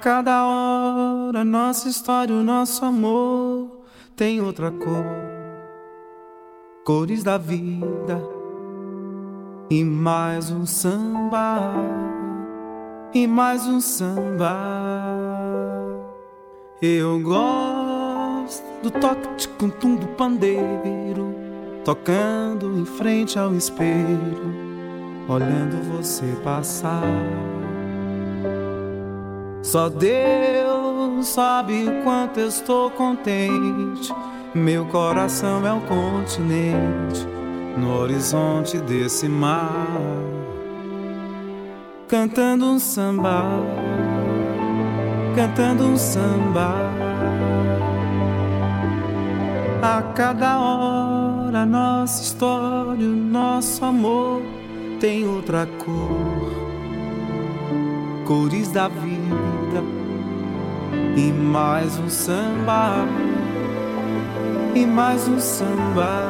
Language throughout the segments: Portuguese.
cada hora, nossa história, o nosso amor tem outra cor. Cores da vida e mais um samba. E mais um samba. Eu gosto do toque de cuntum do pandeiro, tocando em frente ao espelho, olhando você passar. Só Deus sabe quanto eu estou contente. Meu coração é um continente no horizonte desse mar, cantando um samba, cantando um samba. A cada hora, nossa história, nosso amor tem outra cor cores da vida e mais um samba e mais um samba.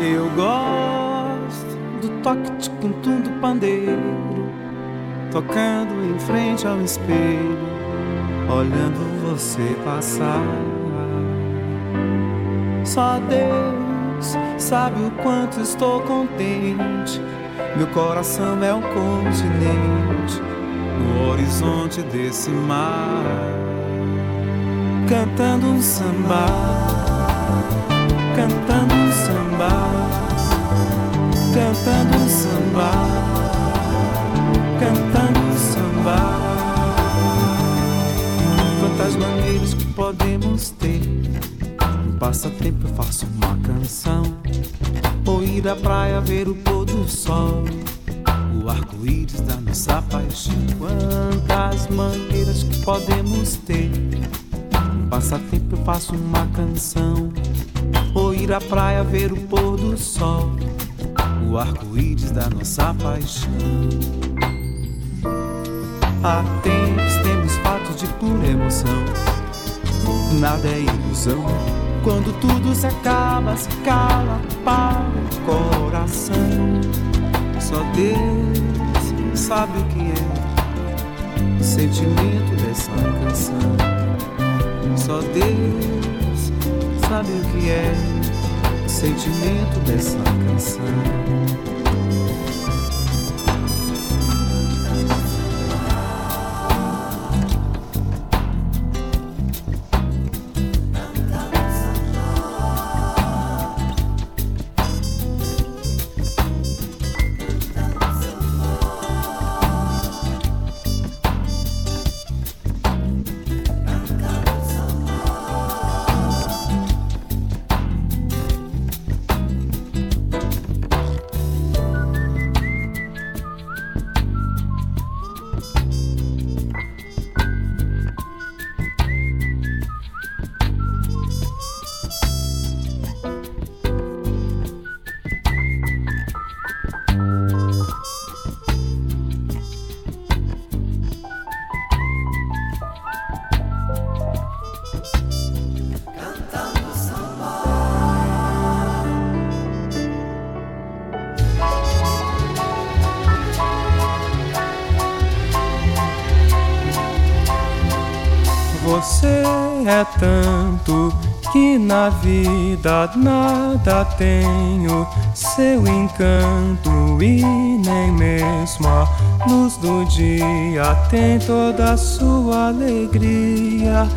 Eu gosto do toque de cuntum do pandeiro, tocando em frente ao espelho, olhando você passar. Só Deus sabe o quanto estou contente. Meu coração é um continente no horizonte desse mar, cantando um samba, cantando um samba, cantando um samba, cantando um samba. Quantas maneiras que podemos ter? Um passatempo eu faço uma canção ou ir à praia ver o pôr do sol. O arco-íris da nossa paixão. Quantas maneiras que podemos ter? Um passatempo eu faço uma canção. Ou ir à praia ver o pôr do sol. O arco-íris da nossa paixão. Há tempos temos fatos de pura emoção. Nada é ilusão. Quando tudo se acaba, se cala para o coração. Só Deus sabe o que é o sentimento dessa canção. Só Deus sabe o que é o sentimento dessa canção. Na vida nada tenho. Seu encanto e nem mesmo a luz do dia tem toda a sua alegria,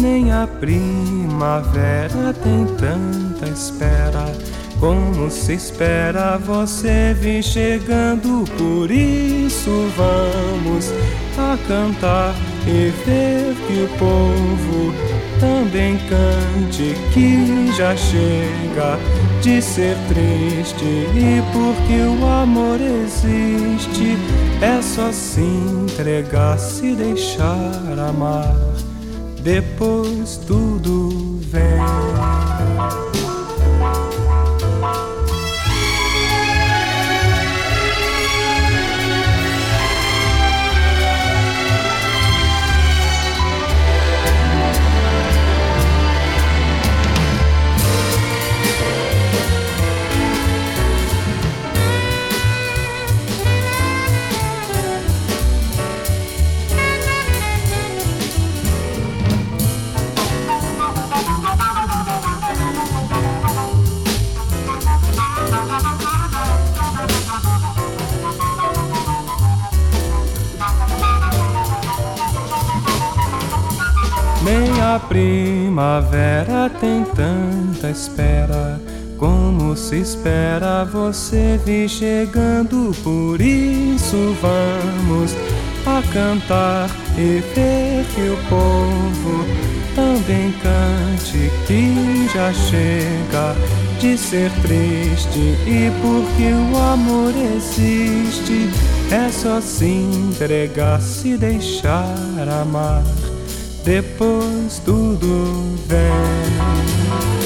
nem a primavera tem tanta espera. Como se espera você vir chegando, por isso vamos a cantar e ver que o povo também cante que já chega de ser triste e porque o amor existe é só se entregar, se deixar amar, depois tudo vem. A primavera tem tanta espera. Como se espera você vir chegando, por isso vamos a cantar e ver que o povo também cante que já chega de ser triste e porque o amor existe é só se entregar, se deixar amar depois tudo vem.